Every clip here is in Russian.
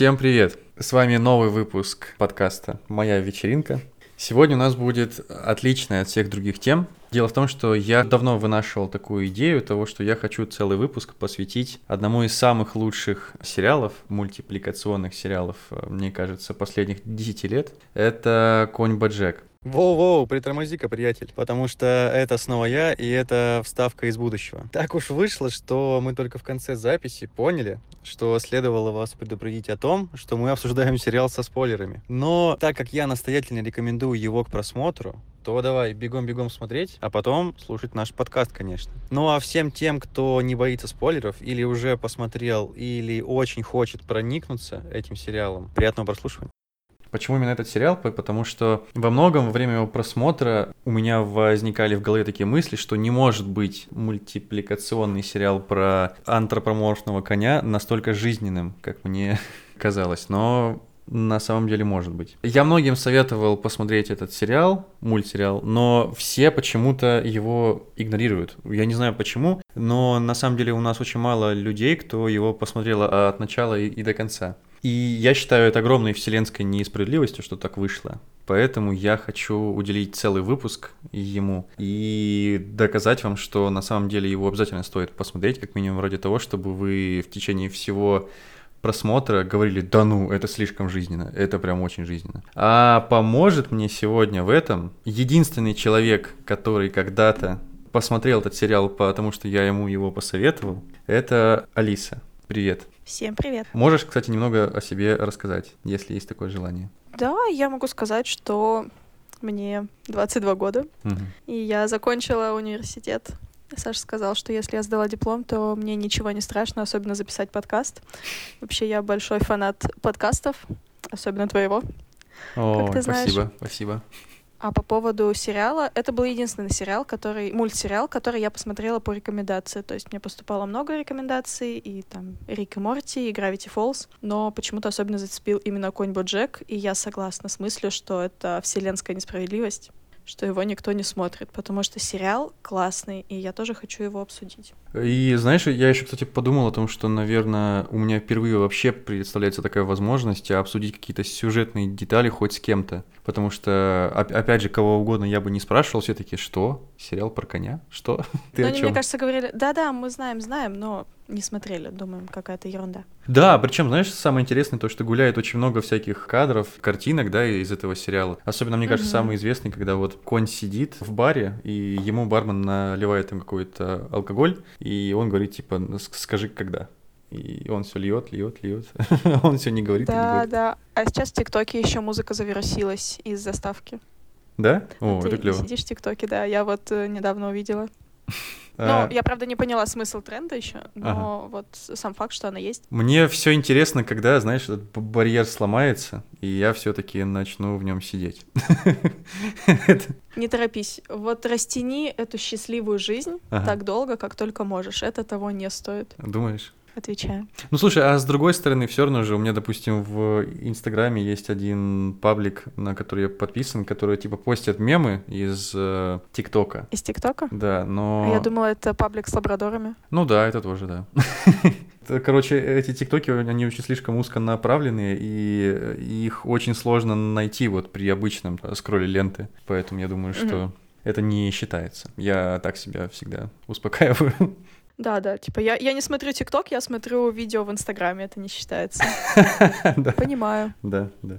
Всем привет! С вами новый выпуск подкаста «Моя вечеринка». Сегодня у нас будет отличная от всех других тем. Дело в том, что я давно вынашивал такую идею того, что я хочу целый выпуск посвятить одному из самых лучших сериалов, мультипликационных сериалов, э, мне кажется, последних 10 лет. Это «Конь Баджек». Воу-воу, притормози-ка, приятель, потому что это снова я, и это вставка из будущего. Так уж вышло, что мы только в конце записи поняли, что следовало вас предупредить о том, что мы обсуждаем сериал со спойлерами. Но так как я настоятельно рекомендую его к просмотру, то давай бегом-бегом смотреть, а потом слушать наш подкаст, конечно. Ну а всем тем, кто не боится спойлеров, или уже посмотрел, или очень хочет проникнуться этим сериалом, приятного прослушивания. Почему именно этот сериал? Потому что во многом во время его просмотра у меня возникали в голове такие мысли, что не может быть мультипликационный сериал про антропоморфного коня настолько жизненным, как мне казалось. Но на самом деле может быть. Я многим советовал посмотреть этот сериал, мультсериал, но все почему-то его игнорируют. Я не знаю почему, но на самом деле у нас очень мало людей, кто его посмотрел от начала и, и до конца. И я считаю это огромной вселенской несправедливостью, что так вышло. Поэтому я хочу уделить целый выпуск ему и доказать вам, что на самом деле его обязательно стоит посмотреть, как минимум ради того, чтобы вы в течение всего просмотра говорили, да ну, это слишком жизненно, это прям очень жизненно. А поможет мне сегодня в этом единственный человек, который когда-то посмотрел этот сериал, потому что я ему его посоветовал, это Алиса. Привет. Всем привет. Можешь, кстати, немного о себе рассказать, если есть такое желание? Да, я могу сказать, что мне 22 года, угу. и я закончила университет. Саша сказал, что если я сдала диплом, то мне ничего не страшно, особенно записать подкаст. Вообще, я большой фанат подкастов, особенно твоего. О, как ты знаешь. спасибо, спасибо. А по поводу сериала, это был единственный сериал, который, мультсериал, который я посмотрела по рекомендации. То есть мне поступало много рекомендаций, и там Рик и Морти, и Gravity Falls, но почему-то особенно зацепил именно Конь Боджек, и я согласна с мыслью, что это вселенская несправедливость что его никто не смотрит, потому что сериал классный, и я тоже хочу его обсудить. И знаешь, я еще, кстати, подумал о том, что, наверное, у меня впервые вообще представляется такая возможность обсудить какие-то сюжетные детали хоть с кем-то. Потому что, опять же, кого угодно я бы не спрашивал, все таки что? Сериал про коня? Что? Ты ну, они, мне кажется, говорили, да-да, мы знаем, знаем, но не смотрели, думаем, какая-то ерунда. Да, причем, знаешь, самое интересное то, что гуляет очень много всяких кадров, картинок, да, из этого сериала. Особенно, мне кажется, угу. самый известный, когда вот конь сидит в баре, и ему бармен наливает там какой-то алкоголь, и он говорит, типа, скажи, когда. И он все льет, льет, льет. он все не говорит. Да, не говорит. да. А сейчас в ТикТоке еще музыка завирусилась из заставки. Да? О, Ты это клево. сидишь в ТикТоке, да. Я вот э, недавно увидела. Ну, я, правда, не поняла смысл тренда еще, но ага. вот сам факт, что она есть. Мне все интересно, когда, знаешь, этот барьер сломается, и я все-таки начну в нем сидеть. Не торопись. Вот растяни эту счастливую жизнь ага. так долго, как только можешь. Это того не стоит. Думаешь? Отвечаю. Ну слушай, а с другой стороны, все равно же у меня, допустим, в Инстаграме есть один паблик, на который я подписан, который типа постят мемы из э, ТикТока. Из ТикТока? Да, но. А я думала, это паблик с лабрадорами. Ну да, это тоже, да. Короче, эти тиктоки, они очень слишком узконаправленные, и их очень сложно найти вот при обычном скролле ленты. Поэтому я думаю, что это не считается. Я так себя всегда успокаиваю. Да, да, типа я, я не смотрю ТикТок, я смотрю видео в Инстаграме, это не считается. Понимаю. Да, да.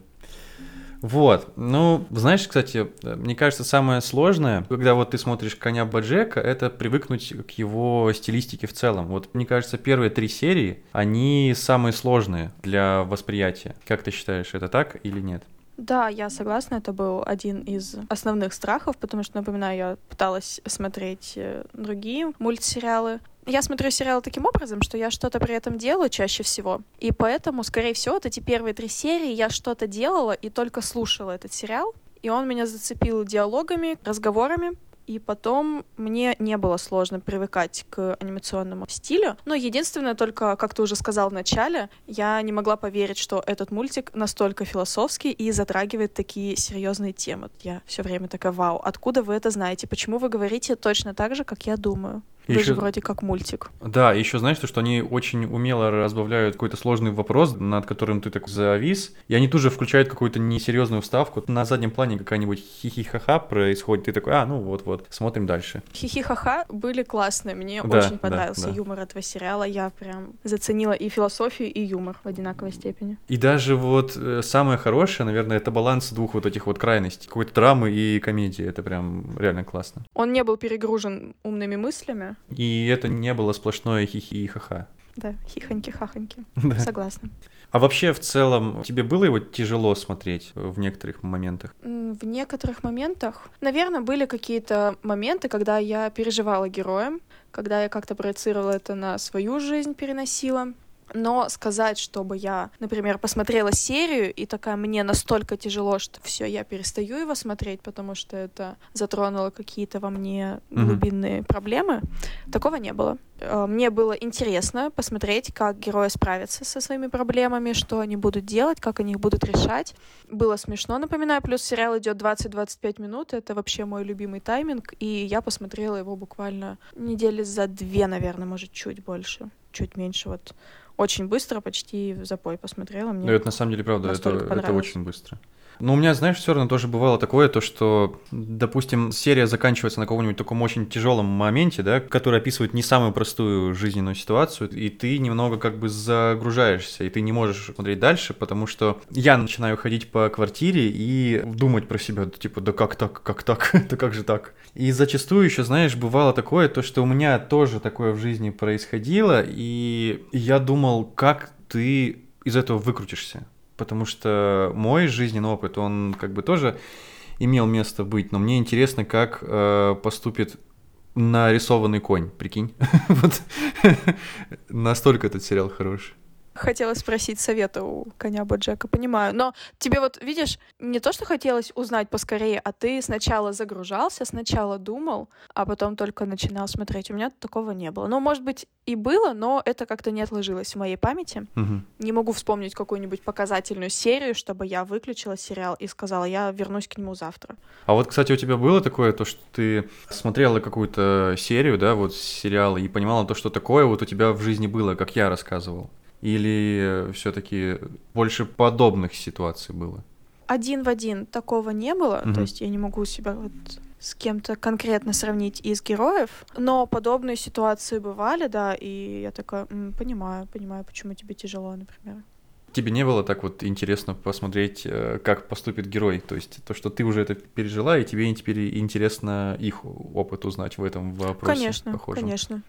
Вот. Ну, знаешь, кстати, мне кажется, самое сложное, когда вот ты смотришь коня Баджека, это привыкнуть к его стилистике в целом. Вот мне кажется, первые три серии, они самые сложные для восприятия. Как ты считаешь, это так или нет? Да, я согласна, это был один из основных страхов, потому что, напоминаю, я пыталась смотреть э, другие мультсериалы. Я смотрю сериал таким образом, что я что-то при этом делаю чаще всего. И поэтому, скорее всего, вот эти первые три серии я что-то делала и только слушала этот сериал. И он меня зацепил диалогами, разговорами, и потом мне не было сложно привыкать к анимационному стилю. Но единственное, только, как ты уже сказал в начале, я не могла поверить, что этот мультик настолько философский и затрагивает такие серьезные темы. Я все время такая, вау, откуда вы это знаете? Почему вы говорите точно так же, как я думаю? Вы Ещё- же вроде как мультик. Да, еще знаешь, то, что они очень умело разбавляют какой-то сложный вопрос, над которым ты так завис, и они тут же включают какую-то несерьезную вставку. На заднем плане какая-нибудь хихи-ха-ха происходит, ты такой, а, ну вот-вот, смотрим дальше. Хихи-ха-ха были классные, мне Да, очень да, понравился да. юмор этого сериала, я прям заценила и философию, и юмор в одинаковой степени. И даже вот э, самое хорошее, наверное, это баланс двух вот этих вот крайностей. Какой-то драмы и комедии. Это прям реально классно. Он не был перегружен умными мыслями, И это не было сплошное хихи и ха-ха. да, хихоньки-хахоньки, Да. согласна. А вообще, в целом, тебе было его тяжело смотреть в некоторых моментах? В некоторых моментах, наверное, были какие-то моменты, когда я переживала героем, когда я как-то проецировала это на свою жизнь, переносила. Но сказать, чтобы я, например, посмотрела серию и такая, мне настолько тяжело, что все, я перестаю его смотреть, потому что это затронуло какие-то во мне глубинные проблемы, такого не было. Э, Мне было интересно посмотреть, как герои справятся со своими проблемами, что они будут делать, как они их будут решать. Было смешно, напоминаю, плюс сериал идет 20-25 минут, это вообще мой любимый тайминг, и я посмотрела его буквально недели за две, наверное, может, чуть больше, чуть меньше, вот очень быстро, почти в запой посмотрела. Мне Ну, это на самом деле правда, это, это очень быстро. Но у меня, знаешь, все равно тоже бывало такое, то что, допустим, серия заканчивается на каком-нибудь таком очень тяжелом моменте, да, который описывает не самую простую жизненную ситуацию, и ты немного как бы загружаешься, и ты не можешь смотреть дальше, потому что я начинаю ходить по квартире и думать про себя, типа, да как так, как так, да как же так. И зачастую еще, знаешь, бывало такое, то что у меня тоже такое в жизни происходило, и я думал, как ты из этого выкрутишься потому что мой жизненный опыт, он как бы тоже имел место быть, но мне интересно, как э, поступит нарисованный конь, прикинь. Вот настолько этот сериал хороший. Хотела спросить совета у коня Боджека, понимаю. Но тебе вот, видишь, не то, что хотелось узнать поскорее, а ты сначала загружался, сначала думал, а потом только начинал смотреть. У меня такого не было. Ну, может быть, и было, но это как-то не отложилось в моей памяти. Мгм. Не могу вспомнить какую-нибудь показательную серию, чтобы я выключила сериал и сказала, я вернусь к нему завтра. А вот, кстати, у тебя было такое, то, что ты смотрела какую-то серию, да, вот сериала, и понимала то, что такое вот у тебя в жизни было, как я рассказывал? Или все-таки больше подобных ситуаций было? Один в один такого не было, Мгм. то есть я не могу себя вот с кем-то конкретно сравнить из героев, но подобные ситуации бывали, да, и я такая, «М, понимаю, понимаю, почему тебе тяжело, например. Тебе не было так вот интересно посмотреть, э, как поступит герой? То есть то, что ты уже это пережила, и тебе теперь интересно их опыт узнать в этом вопросе. конечно, похожем. конечно.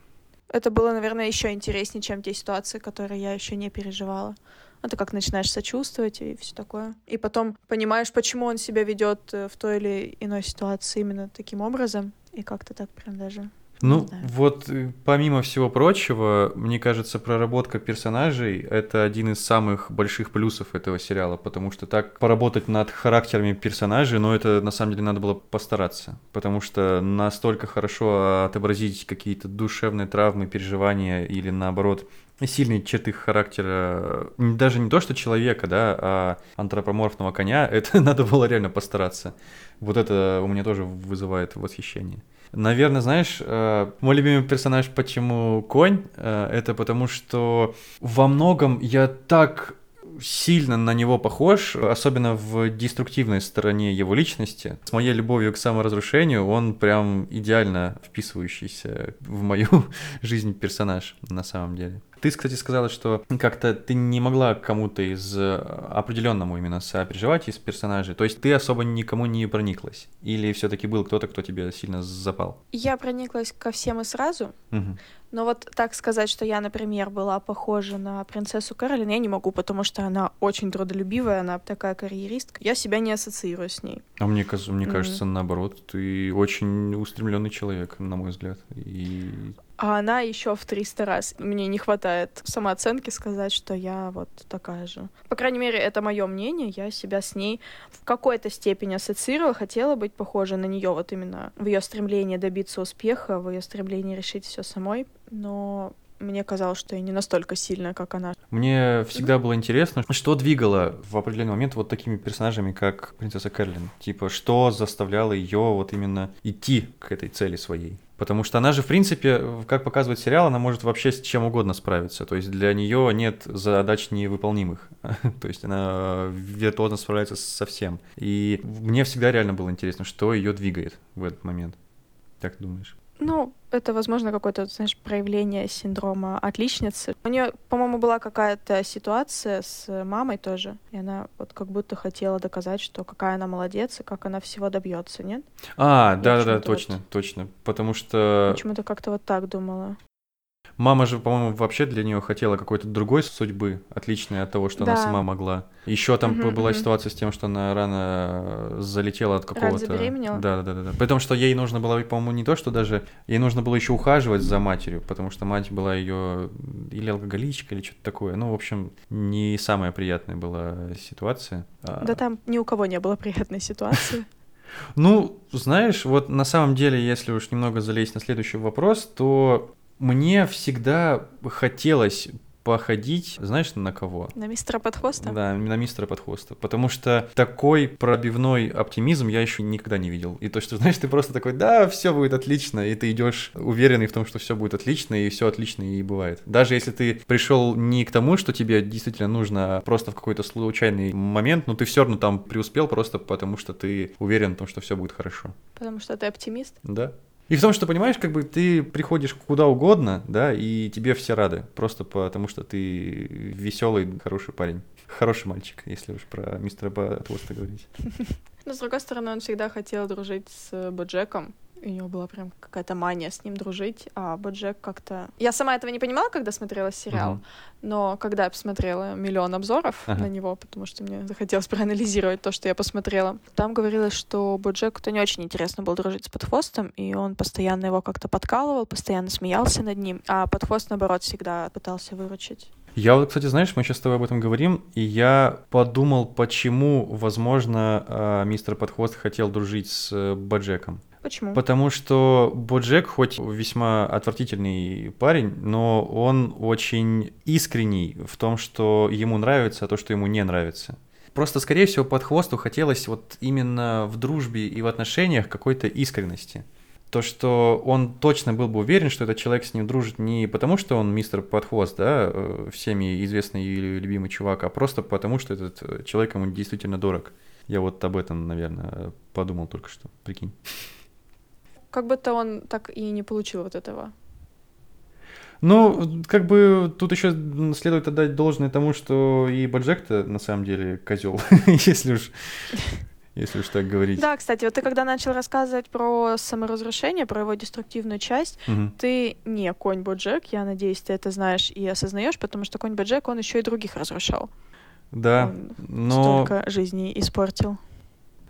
Это было, наверное, еще интереснее, чем те ситуации, которые я еще не переживала. Ну, ты как начинаешь сочувствовать и все такое. И потом понимаешь, почему он себя ведет э, в той или иной ситуации именно таким образом. И как-то так прям даже. Ну, знаю. вот э, помимо всего прочего, мне кажется, проработка персонажей — это один из самых больших плюсов этого сериала, потому что так поработать над характерами персонажей, ну, это на самом деле надо было постараться, потому что настолько хорошо отобразить какие-то душевные травмы, переживания или, наоборот, сильные черты характера, даже не то, что человека, да, а антропоморфного коня, это надо было реально постараться. Вот это у меня тоже вызывает восхищение. Наверное, знаешь, э, мой любимый персонаж, почему конь, э, это потому что во многом я так сильно на него похож, особенно в деструктивной стороне его личности. С моей любовью к саморазрушению он прям идеально вписывающийся в мою жизнь персонаж на самом деле. Ты, кстати, сказала, что как-то ты не могла кому-то из э, определенному именно сопереживать из персонажей. То есть ты особо никому не прониклась? Или все-таки был кто-то, кто тебе сильно запал? Я прониклась ко всем и сразу, Мгм. Но вот так сказать, что я, например, была похожа на принцессу Каролин, я не могу, потому что она очень трудолюбивая, она такая карьеристка. Я себя не ассоциирую с ней. А мне, каз- мне Мгм. кажется, наоборот, ты очень устремленный человек, на мой взгляд. И А она еще в 300 раз. Мне не хватает самооценки сказать, что я вот такая же. По крайней мере, это мое мнение. Я себя с ней в какой-то степени ассоциировала, хотела быть похожа на нее вот именно в ее стремлении добиться успеха, в ее стремлении решить все самой. Но мне казалось, что я не настолько сильная, как она. Мне всегда было интересно, что двигало в определенный момент вот такими персонажами, как принцесса Кэролин. Типа, что заставляло ее вот именно идти к этой цели своей. Потому что она же, в принципе, как показывает сериал, она может вообще с чем угодно справиться. То есть для нее нет задач невыполнимых. То есть она виртуозно справляется со всем. И мне всегда реально было интересно, что ее двигает в этот момент. Как ты думаешь? Ну, это, возможно, какое-то, знаешь, проявление синдрома отличницы. У нее, по-моему, была какая-то ситуация с мамой тоже, и она вот как будто хотела доказать, что какая она молодец и как она всего добьется, нет? А, да-да-да, точно, вот... точно. Потому что... Почему-то как-то вот так думала. Мама же, по-моему, вообще для нее хотела какой-то другой судьбы, отличной от того, что да. она сама могла. Еще там угу, была угу. ситуация с тем, что она рано залетела от какого-то. Да, да, да, да. Потому что ей нужно было, по-моему, не то, что даже ей нужно было еще ухаживать за матерью, потому что мать была ее или алкоголичка, или что-то такое. Ну, в общем, не самая приятная была ситуация. А да, там ни у кого не было приятной ситуации. Ну, знаешь, вот на самом деле, если уж немного залезть на следующий вопрос, то мне всегда хотелось походить, знаешь, на кого? На мистера Подхоста? Да, на мистера Подхоста. Потому что такой пробивной оптимизм я еще никогда не видел. И то, что, знаешь, ты просто такой, да, все будет отлично, и ты идешь уверенный в том, что все будет отлично, и все отлично и бывает. Даже если ты пришел не к тому, что тебе действительно нужно, а просто в какой-то случайный момент, но ты все равно там преуспел просто потому, что ты уверен в том, что все будет хорошо. Потому что ты оптимист? Да. И в том, что, понимаешь, как бы ты приходишь куда угодно, да, и тебе все рады, просто потому что ты веселый, хороший парень. Хороший мальчик, если уж про мистера Батвоста говорить. Но, с другой стороны, он всегда хотел дружить с Боджеком, у него была прям какая-то мания с ним дружить, а Боджек как-то... Я сама этого не понимала, когда смотрела сериал, uh-huh. но когда я посмотрела миллион обзоров uh-huh. на него, потому что мне захотелось проанализировать то, что я посмотрела, там говорилось, что Боджеку-то не очень интересно было дружить с Подхвостом, и он постоянно его как-то подкалывал, постоянно смеялся над ним, а Подхвост, наоборот, всегда пытался выручить. Я вот, кстати, знаешь, мы сейчас с тобой об этом говорим, и я подумал, почему, возможно, а, мистер Подхвост хотел дружить с э, Боджеком. Почему? Потому что Боджек, хоть весьма отвратительный парень, но он очень искренний в том, что ему нравится, а то, что ему не нравится. Просто, скорее всего, под хвосту хотелось вот именно в дружбе и в отношениях какой-то искренности. То, что он точно был бы уверен, что этот человек с ним дружит не потому, что он мистер Подхвост, да, э, всеми известный и любимый чувак, а просто потому, что этот человек ему действительно дорог. Я вот об этом, наверное, подумал только что, прикинь. Как будто он так и не получил вот этого. Ну, как бы тут еще следует отдать должное тому, что и Баджек-то на самом деле козел, если уж если уж так говорить. Да, кстати, вот ты когда начал рассказывать про саморазрушение, про его деструктивную часть, угу. ты не конь Боджек, я надеюсь, ты это знаешь и осознаешь, потому что конь Боджек, он еще и других разрушал. Да, он но... Столько жизней испортил.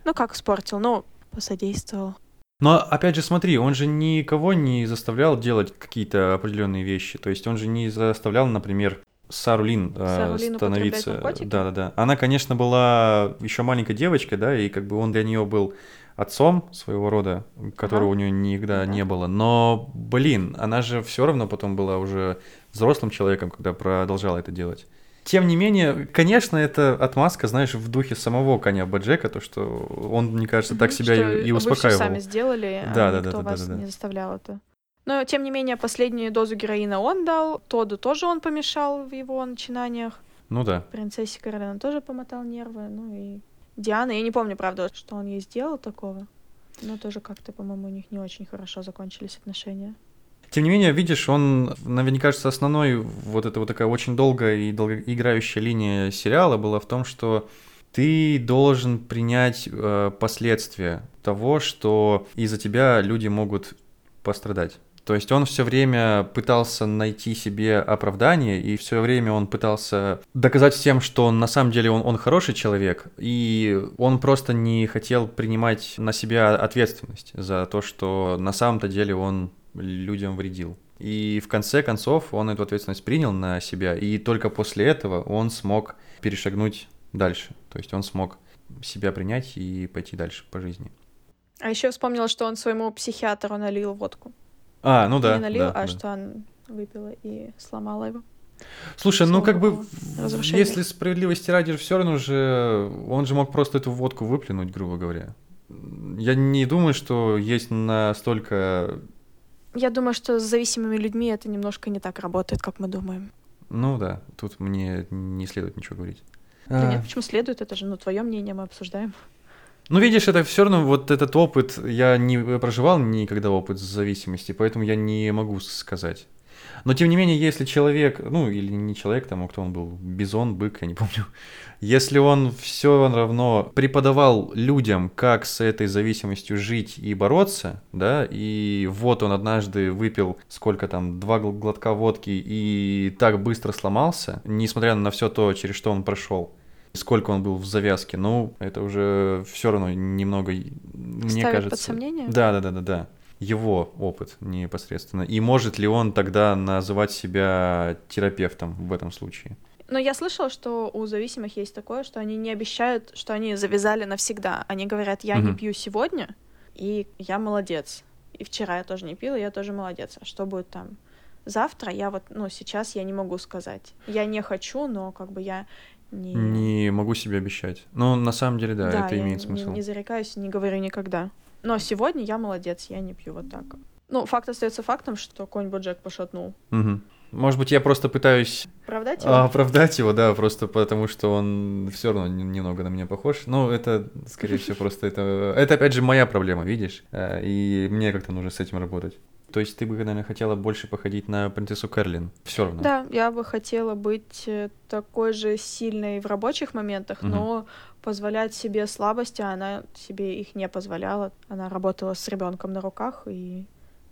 Ну, как испортил? Ну, посодействовал. Но опять же, смотри, он же никого не заставлял делать какие-то определенные вещи. То есть он же не заставлял, например, Сару Лин э, становиться. Да, да, да. Она, конечно, была еще маленькой девочкой, да, и как бы он для нее был отцом своего рода, которого ага. у нее никогда ага. не было. Но, блин, она же все равно потом была уже взрослым человеком, когда продолжала это делать. Тем не менее, конечно, это отмазка, знаешь, в духе самого коня Баджека, то, что он, мне кажется, так себя что и, и успокаивал. Вы сами сделали, а да, а да, никто да, да, вас да, да. не заставлял это. Но, тем не менее, последнюю дозу героина он дал, Тоду тоже он помешал в его начинаниях. Ну да. Принцессе Каролина тоже помотал нервы, ну и Диана, я не помню, правда, что он ей сделал такого, но тоже как-то, по-моему, у них не очень хорошо закончились отношения. Тем не менее, видишь, он, мне кажется, основной вот эта вот такая очень долгая и долгоиграющая линия сериала была в том, что ты должен принять э, последствия того, что из-за тебя люди могут пострадать. То есть он все время пытался найти себе оправдание, и все время он пытался доказать всем, что на самом деле он, он хороший человек, и он просто не хотел принимать на себя ответственность за то, что на самом-то деле он людям вредил. И в конце концов он эту ответственность принял на себя, и только после этого он смог перешагнуть дальше. То есть он смог себя принять и пойти дальше по жизни. А еще вспомнила, что он своему психиатру налил водку. А, ну да. Не налил, да, а да. что он выпила и сломала его. Слушай, ну как бы, если справедливости ради, все равно же, он же мог просто эту водку выплюнуть, грубо говоря. Я не думаю, что есть настолько, Я думаю, что с зависимыми людьми это немножко не так работает, как мы думаем. ну да, тут мне не следует ничего говорить. Да А, нет, почему следует? Это же, ну, твое мнение мы обсуждаем. Ну, видишь, это все равно вот этот опыт, я не проживал никогда опыт зависимости, поэтому я не могу сказать. Но тем не менее, если человек, ну или не человек, там, кто он был, бизон, бык, я не помню, если он все равно преподавал людям, как с этой зависимостью жить и бороться, да, и вот он однажды выпил сколько там, два гл- глотка водки и так быстро сломался, несмотря на все то, через что он прошел, сколько он был в завязке, ну, это уже все равно немного, мне Ставит кажется... под сомнение? Да, да, да, да, да. Его опыт непосредственно. И может ли он тогда называть себя терапевтом в этом случае? Но я слышала, что у зависимых есть такое, что они не обещают, что они завязали навсегда. Они говорят, я не Мгм. пью сегодня, и я молодец. И вчера я тоже не пила, я тоже молодец. А что будет там завтра? Я вот, ну, сейчас я не могу сказать. Я не хочу, но как бы я не... Не могу себе обещать. Но на самом деле, да, это я имеет не- смысл. Не, зарекаюсь, не говорю никогда. Но сегодня я молодец, я не пью вот так. Ну, факт остается фактом, что конь Боджек пошатнул. Мгм. Может быть, я просто пытаюсь Оправдать его? а, оправдать его, да, просто потому что он все равно немного на меня похож. Ну, это, скорее всего, просто это... Это, опять же, моя проблема, видишь? Э, И мне как-то нужно с этим работать. То есть ты бы, наверное, хотела больше походить на принцессу Кэрлин? Все равно. Да, я бы хотела быть э, такой же сильной в рабочих моментах, Мгм. но позволять себе слабости, а она себе их не позволяла. Она работала с ребенком на руках и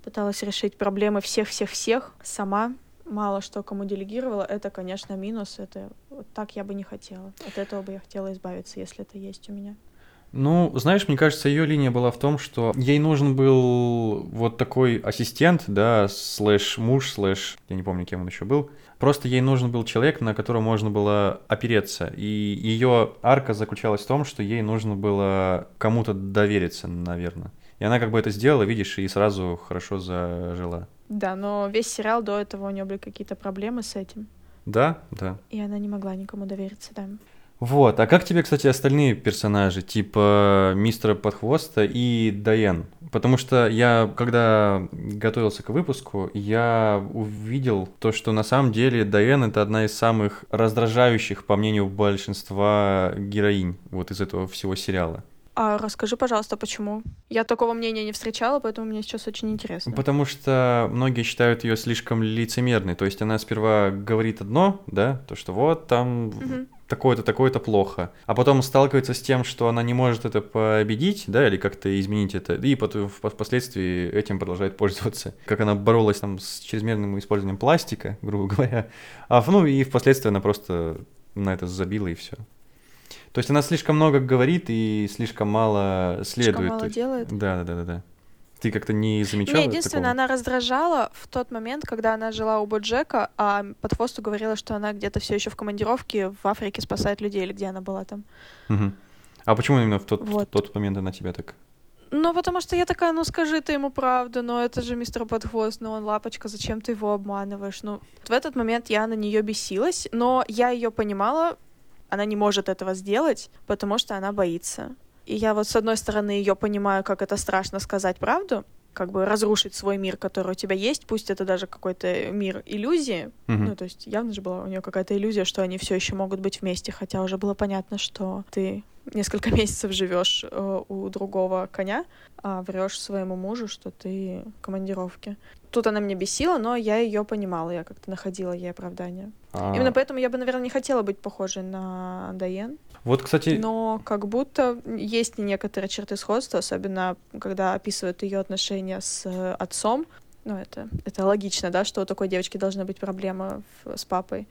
пыталась решить проблемы всех-всех-всех сама. Мало что кому делегировала, это, конечно, минус. Это вот так я бы не хотела. От этого бы я хотела избавиться, если это есть у меня. Ну, знаешь, мне кажется, ее линия была в том, что ей нужен был вот такой ассистент, да, слэш муж, слэш, я не помню, кем он еще был. Просто ей нужен был человек, на которого можно было опереться. И ее арка заключалась в том, что ей нужно было кому-то довериться, наверное. И она как бы это сделала, видишь, и сразу хорошо зажила. Да, но весь сериал до этого у нее были какие-то проблемы с этим. Да, да. И она не могла никому довериться, да. Вот, а как тебе, кстати, остальные персонажи, типа мистера Подхвоста и Дайен? Потому что я, когда готовился к выпуску, я увидел то, что на самом деле Дайен это одна из самых раздражающих, по мнению большинства героинь вот из этого всего сериала. А расскажи, пожалуйста, почему? Я такого мнения не встречала, поэтому мне сейчас очень интересно. Потому что многие считают ее слишком лицемерной. То есть она сперва говорит одно, да, то, что вот там Мгм. такое-то, такое-то плохо. А потом сталкивается с тем, что она не может это победить, да, или как-то изменить это, и потом впоследствии этим продолжает пользоваться. Как она боролась там с чрезмерным использованием пластика, грубо говоря. А, ну и впоследствии она просто на это забила и все. То есть она слишком много говорит и слишком мало следует. Слишком мало делает. Да, да, да, да. Ты как-то не замечала Меня единственное, такого? она раздражала в тот момент, когда она жила у Боджека, а под хвосту говорила, что она где-то все еще в командировке в Африке спасает людей, или где она была там. Мгм. А почему именно в тот, в Вот. тот момент она тебя так... Ну, потому что я такая, ну скажи ты ему правду, но это же мистер Подхвост, ну он лапочка, зачем ты его обманываешь? Ну, в этот момент я на нее бесилась, но я ее понимала, она не может этого сделать, потому что она боится. И я вот с одной стороны ее понимаю, как это страшно сказать правду, как бы разрушить свой мир, который у тебя есть, пусть это даже какой-то мир иллюзии. Мгм. Ну, то есть явно же была у нее какая-то иллюзия, что они все еще могут быть вместе, хотя уже было понятно, что ты несколько месяцев живешь э, у другого коня, а врешь своему мужу, что ты в командировке. Тут она меня бесила, но я ее понимала, я как-то находила ей оправдание. А, Именно поэтому я бы, наверное, не хотела быть похожей на Дайен. Вот, кстати, Но как будто есть некоторые черты сходства, особенно когда описывают ее отношения с э, отцом. Ну, это, это логично, да, что у такой девочки должна быть проблема в- с папой.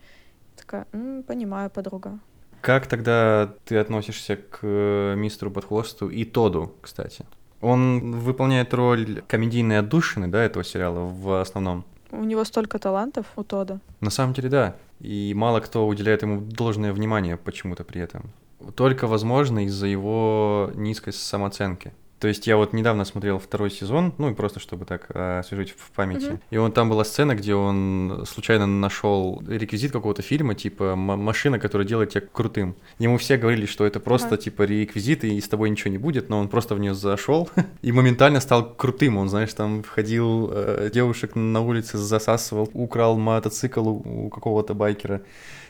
Такая, «М, понимаю, подруга. Как тогда ты относишься к э, мистеру Подхвосту и Тоду, кстати? Он выполняет роль комедийной отдушины, да, этого сериала в основном? У него столько талантов, у Тода. На самом деле, да. И мало кто уделяет ему должное внимание почему-то при этом. Только, возможно, из-за его низкой самооценки. То есть я вот недавно смотрел второй сезон, ну и просто чтобы так э, освежить в памяти. Мгм. И он там была сцена, где он случайно нашел реквизит какого-то фильма, типа машина, которая делает тебя крутым. Ему все говорили, что это просто Ага. типа реквизит, и с тобой ничего не будет, но он просто в нее зашел и моментально стал крутым. Он, знаешь, там входил, э, девушек на улице засасывал, украл мотоцикл у, у какого-то байкера.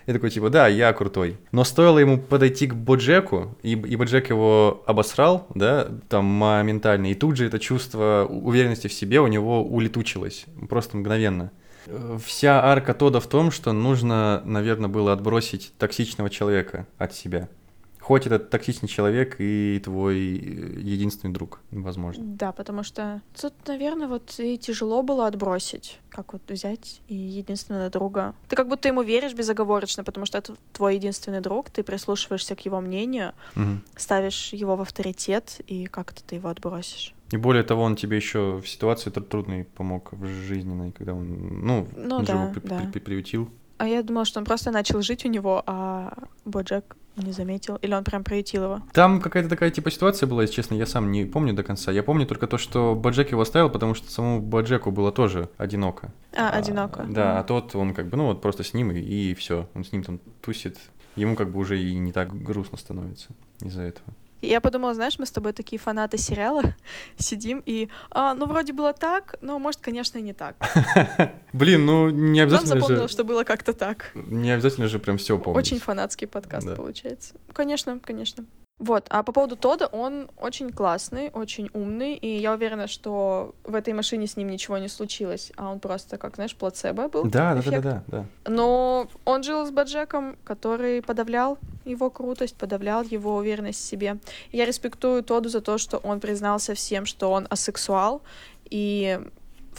И такой, типа, да, я крутой. Но стоило ему подойти к Боджеку, и, и Боджек его обосрал, да, там моментально, и тут же это чувство уверенности в себе у него улетучилось, просто мгновенно. Вся арка Тода в том, что нужно, наверное, было отбросить токсичного человека от себя. Хоть этот токсичный человек и твой э, единственный друг, возможно. Да, потому что тут, наверное, вот и тяжело было отбросить, как вот взять и единственного друга. Ты как будто ему веришь безоговорочно, потому что это твой единственный друг, ты прислушиваешься к его мнению, Мгм. ставишь его в авторитет, и как-то ты его отбросишь. И более того, он тебе еще в ситуации тр- трудной помог в жизненной, когда он, ну, Ну да, при- да. при- при- приютил. А я думала, что он просто начал жить у него, а Боджек не заметил. Или он прям приютил его. Там какая-то такая типа ситуация была, если честно, я сам не помню до конца. Я помню только то, что Боджек его оставил, потому что самому Боджеку было тоже одиноко. А, одиноко. Да, а Мгм. тот, он как бы, ну вот просто с ним и, все. Он с ним там тусит. Ему как бы уже и не так грустно становится из-за этого. И Я подумала, знаешь, мы с тобой такие фанаты сериала, сидим и, а, ну, вроде было так, но, может, конечно, и не так. Блин, ну не обязательно запомнил, же... что было как-то так. Не обязательно же прям все помнить. Очень фанатский подкаст получается. Конечно, конечно. Вот, а по поводу Тода, он очень классный, очень умный, и я уверена, что в этой машине с ним ничего не случилось, а он просто, как, знаешь, плацебо был. Да, да, да, да, да. Но он жил с Баджеком, который подавлял его крутость, подавлял его уверенность в себе. Я респектую Тоду за то, что он признался всем, что он асексуал, и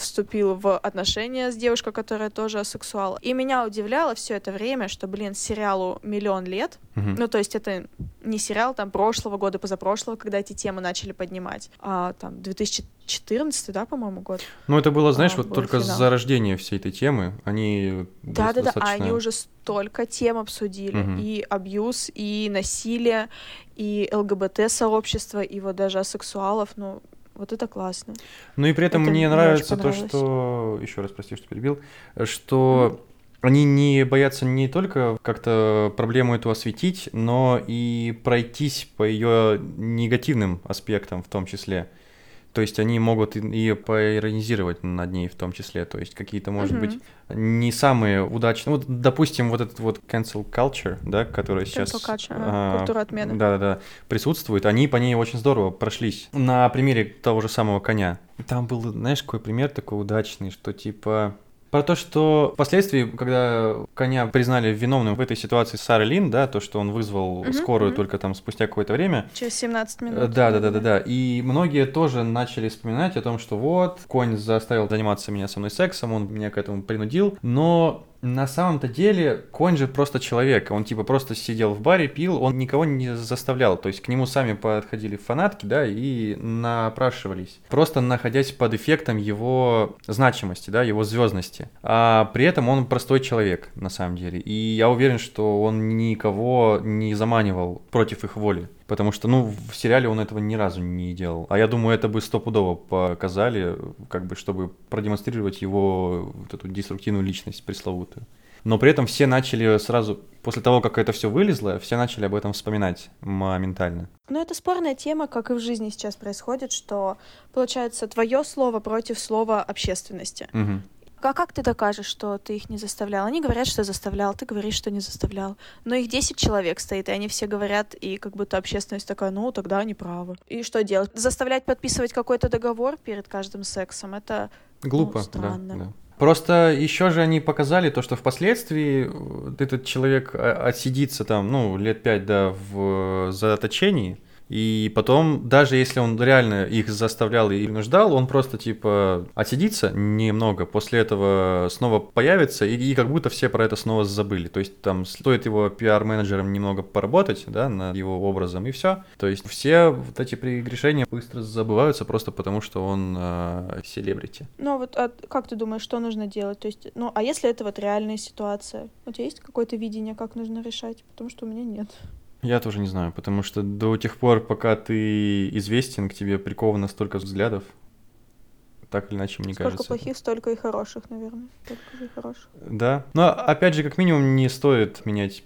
вступил в отношения с девушкой, которая тоже асексуал. И меня удивляло все это время, что, блин, сериалу миллион лет, Мгм. ну, то есть это не сериал там прошлого года, позапрошлого, когда эти темы начали поднимать, а там 2014, да, по-моему, год. Ну, это было, знаешь, А, вот только финал. зарождение всей этой темы. Они Да-да-да, а достаточно- они уже столько тем обсудили. Мгм. И абьюз, и насилие, и ЛГБТ-сообщество, и вот даже асексуалов. Ну, вот это классно. Ну и при этом Это мне нравится то, что... Еще раз прости, что перебил. Что они не боятся не только как-то проблему эту осветить, но и пройтись по ее негативным аспектам в том числе. То есть они могут и- и поиронизировать над ней в том числе. То есть какие-то, может Мгм. быть, не самые удачные. Вот, допустим, вот этот вот cancel culture, да, который сейчас... Culture, а, культура отмены. Да-да-да, присутствует. Они по ней очень здорово прошлись. На примере того же самого коня. Там был, знаешь, какой пример такой удачный, что типа... Про то, что впоследствии, когда коня признали виновным в этой ситуации Сары Лин, да, то, что он вызвал Мгм, скорую мгм. только там спустя какое-то время, Через 17 Э, минут. Да, да, да, да, да. И многие тоже начали вспоминать о том, что вот, конь заставил заниматься меня со мной сексом, он меня к этому принудил. Но на самом-то деле конь же просто человек. Он типа просто сидел в баре, пил, он никого не заставлял. То есть к нему сами подходили фанатки, да, и напрашивались. Просто находясь под эффектом его значимости, да, его звездности. А при этом он простой человек, на самом деле. И я уверен, что он никого не заманивал против их воли. Потому что, ну, в сериале он этого ни разу не делал. А я думаю, это бы стопудово показали, как бы, чтобы продемонстрировать его вот эту деструктивную личность пресловутую. Но при этом все начали сразу, после того, как это все вылезло, все начали об этом вспоминать моментально. Но это спорная тема, как и в жизни сейчас происходит, что, получается, твое слово против слова общественности. Мгм. А как ты докажешь, что ты их не заставлял? Они говорят, что заставлял, ты говоришь, что не заставлял. Но их 10 человек стоит, и они все говорят, и как будто общественность такая, ну, тогда они правы. И что делать? Заставлять подписывать какой-то договор перед каждым сексом? Это Глупо, да, странно. да. Просто еще же они показали то, что впоследствии вот этот человек а, отсидится там, ну, лет пять, да, в заточении, и потом, даже если он реально их заставлял и принуждал, он просто, типа, отсидится немного, после этого снова появится, и, и как будто все про это снова забыли. То есть там стоит его пиар-менеджером немного поработать, да, над его образом, и все. То есть все вот эти прегрешения быстро забываются просто потому, что он э, селебрити. Ну, вот а как ты думаешь, что нужно делать? То есть, ну, а если это вот реальная ситуация? У тебя есть какое-то видение, как нужно решать? Потому что у меня нет. Я тоже не знаю, потому что до тех пор, пока ты известен, к тебе приковано столько взглядов, так или иначе, мне Сколько кажется. плохих, столько и хороших, наверное. Столько же и хороших. Да. Но опять же, как минимум, не стоит менять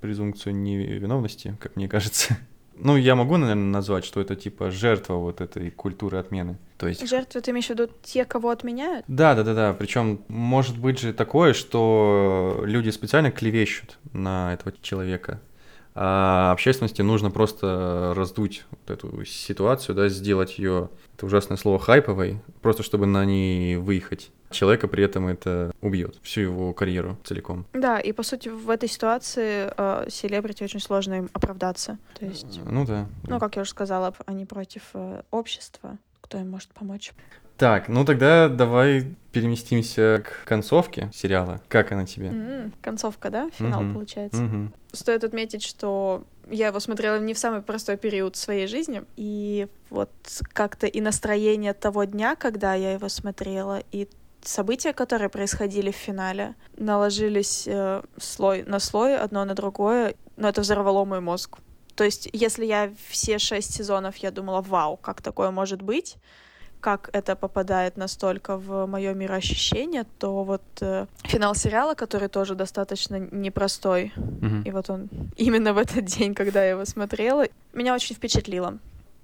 презумпцию невиновности, как мне кажется. Ну, я могу, наверное, назвать, что это типа жертва вот этой культуры отмены. То есть Жертвы ты имеешь в виду те, кого отменяют? Да, да, да, да. Причем может быть же такое, что люди специально клевещут на этого человека. А общественности нужно просто раздуть вот эту ситуацию, да, сделать ее, это ужасное слово, хайповой, просто чтобы на ней выехать. Человека при этом это убьет всю его карьеру целиком. Да, и по сути в этой ситуации э, селебрити очень сложно им оправдаться. То есть, Ну да. ну, как я уже сказала, они против э, общества. Кто им может помочь? Так, ну тогда давай переместимся к концовке сериала. Как она тебе? М, Концовка, да? Финал Мгм. получается. Мгм. Стоит отметить, что я его смотрела не в самый простой период своей жизни, и вот как-то и настроение того дня, когда я его смотрела, и события, которые происходили в финале, наложились э, слой на слой, одно на другое, но это взорвало мой мозг. То есть, если я все шесть сезонов, я думала, вау, как такое может быть, как это попадает настолько в мое мироощущение, то вот э, финал сериала, который тоже достаточно непростой, Мгм. и вот он именно в этот день, когда я его смотрела, меня очень впечатлило.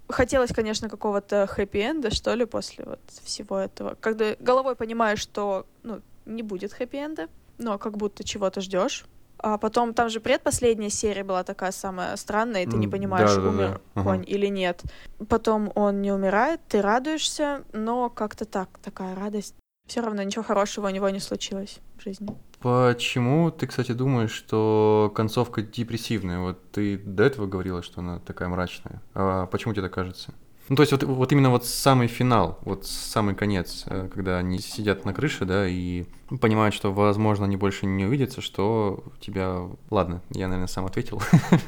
Хотелось, конечно, какого-то хэппи-энда, что ли, после вот всего этого. Когда головой понимаешь, что ну, не будет хэппи-энда, но как будто чего-то ждешь. А потом там же предпоследняя серия была такая самая странная, и ты не понимаешь, да-да-да, умер ага. конь или нет. Потом он не умирает, ты радуешься, но как-то так, такая радость. Все равно ничего хорошего у него не случилось в жизни. Почему ты, кстати, думаешь, что концовка депрессивная? Вот ты до этого говорила, что она такая мрачная. А почему тебе так кажется? Ну, то есть вот, вот именно вот самый финал, вот самый конец, э, когда они сидят на крыше, да, и понимают, что, возможно, они больше не увидятся, что тебя... Ладно, я, наверное, сам ответил.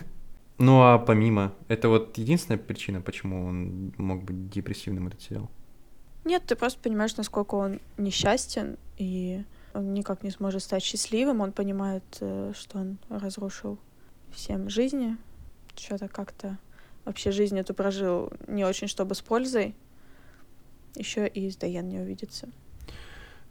Ну, а помимо, это вот единственная причина, почему он мог быть депрессивным, этот сериал? Нет, ты просто понимаешь, насколько он несчастен, и он никак не сможет стать счастливым. Он понимает, э, что он разрушил всем жизни. Что-то как-то вообще жизнь эту прожил не очень, чтобы с пользой. Еще и с Дайен не увидится.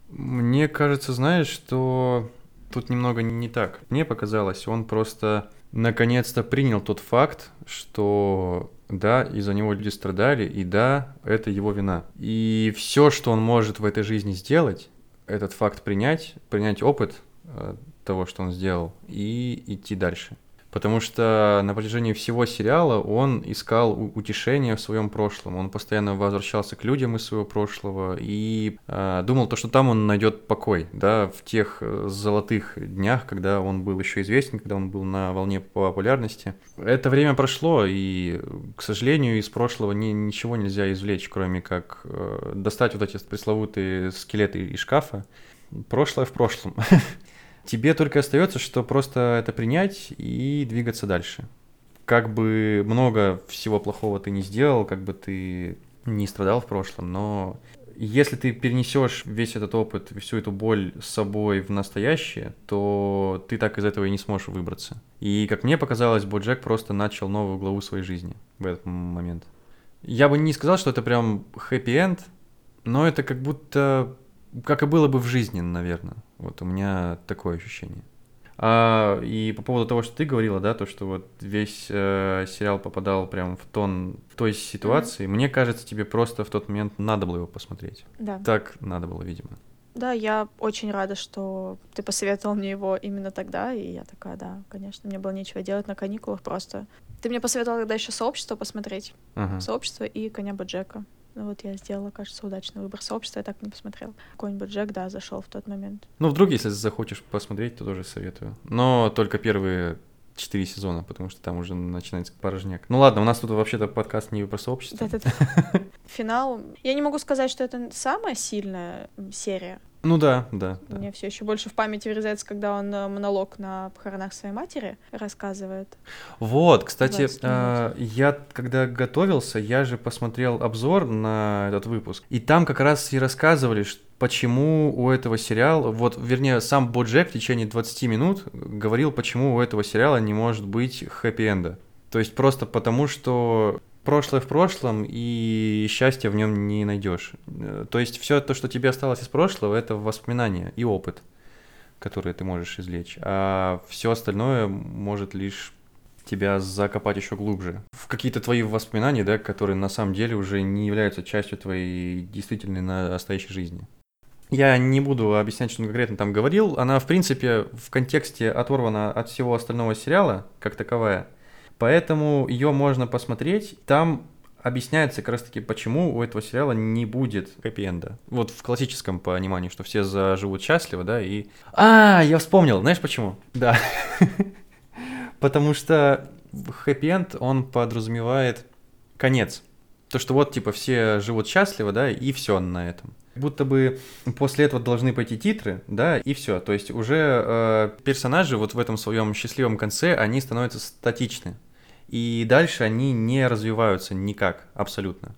Мне кажется, знаешь, что тут немного не так. Мне показалось, он просто наконец-то принял тот факт, что да, из-за него люди страдали, и да, это его вина. И все, что он может в этой жизни сделать, этот факт принять, принять опыт э, того, что он сделал, и идти дальше. Потому что на протяжении всего сериала он искал у- утешения в своем прошлом. Он постоянно возвращался к людям из своего прошлого и э, думал то, что там он найдет покой, да, в тех э, золотых днях, когда он был еще известен, когда он был на волне популярности. Это время прошло, и, к сожалению, из прошлого ни- ничего нельзя извлечь, кроме как э, достать вот эти пресловутые скелеты из шкафа. Прошлое в прошлом. Тебе только остается, что просто это принять и двигаться дальше. Как бы много всего плохого ты не сделал, как бы ты не страдал в прошлом, но если ты перенесешь весь этот опыт, всю эту боль с собой в настоящее, то ты так из этого и не сможешь выбраться. И, как мне показалось, Боджек просто начал новую главу своей жизни в этот момент. Я бы не сказал, что это прям хэппи-энд, но это как будто как и было бы в жизни, наверное. Вот у меня такое ощущение. А, и по поводу того, что ты говорила, да, то, что вот весь э, сериал попадал прям в тон в той ситуации, мне кажется, тебе просто в тот момент надо было его посмотреть. Да. Так надо было, видимо. Да, я очень рада, что ты посоветовал мне его именно тогда, и я такая, да, конечно, мне было нечего делать на каникулах просто. Ты мне посоветовал тогда еще сообщество посмотреть. Ага. Сообщество и коня Боджека. Ну вот я сделала, кажется, удачный выбор. Сообщество я так не посмотрела. Конь Боджек, да, зашел в тот момент. Ну, вдруг, если захочешь посмотреть, то тоже советую. Но только первые четыре сезона, потому что там уже начинается порожняк. Ну ладно, у нас тут вообще-то подкаст не про сообщество. Да-да-да. Финал. Я не могу сказать, что это самая сильная серия. Ну да, да. да. Мне все еще больше в памяти врезается, когда он э, монолог на похоронах своей матери рассказывает. Вот, кстати, 20 а, я когда готовился, я же посмотрел обзор на этот выпуск, и там как раз и рассказывали, ш- почему у этого сериала, вот, вернее, сам Боджек в течение 20 минут говорил, почему у этого сериала не может быть хэппи-энда. То есть просто потому, что прошлое в прошлом, и счастья в нем не найдешь. Э, то есть все то, что тебе осталось из прошлого, это воспоминания и опыт, которые ты можешь извлечь. А все остальное может лишь тебя закопать еще глубже в какие-то твои воспоминания, да, которые на самом деле уже не являются частью твоей действительной настоящей жизни. Я не буду объяснять, что он конкретно там говорил. Она, в принципе, в контексте оторвана от всего остального сериала, как таковая. Поэтому ее можно посмотреть. Там объясняется как раз-таки, почему у этого сериала не будет хэппи-энда. Вот в классическом понимании, что все заживут счастливо, да, и... А, я вспомнил, знаешь почему? Да. Потому что хэппи-энд, он подразумевает конец. То, что вот, типа, все живут счастливо, да, и все на этом. Будто бы после этого должны пойти титры, да, и все. То есть уже э, персонажи вот в этом своем счастливом конце, они становятся статичны. И дальше они не развиваются никак, абсолютно.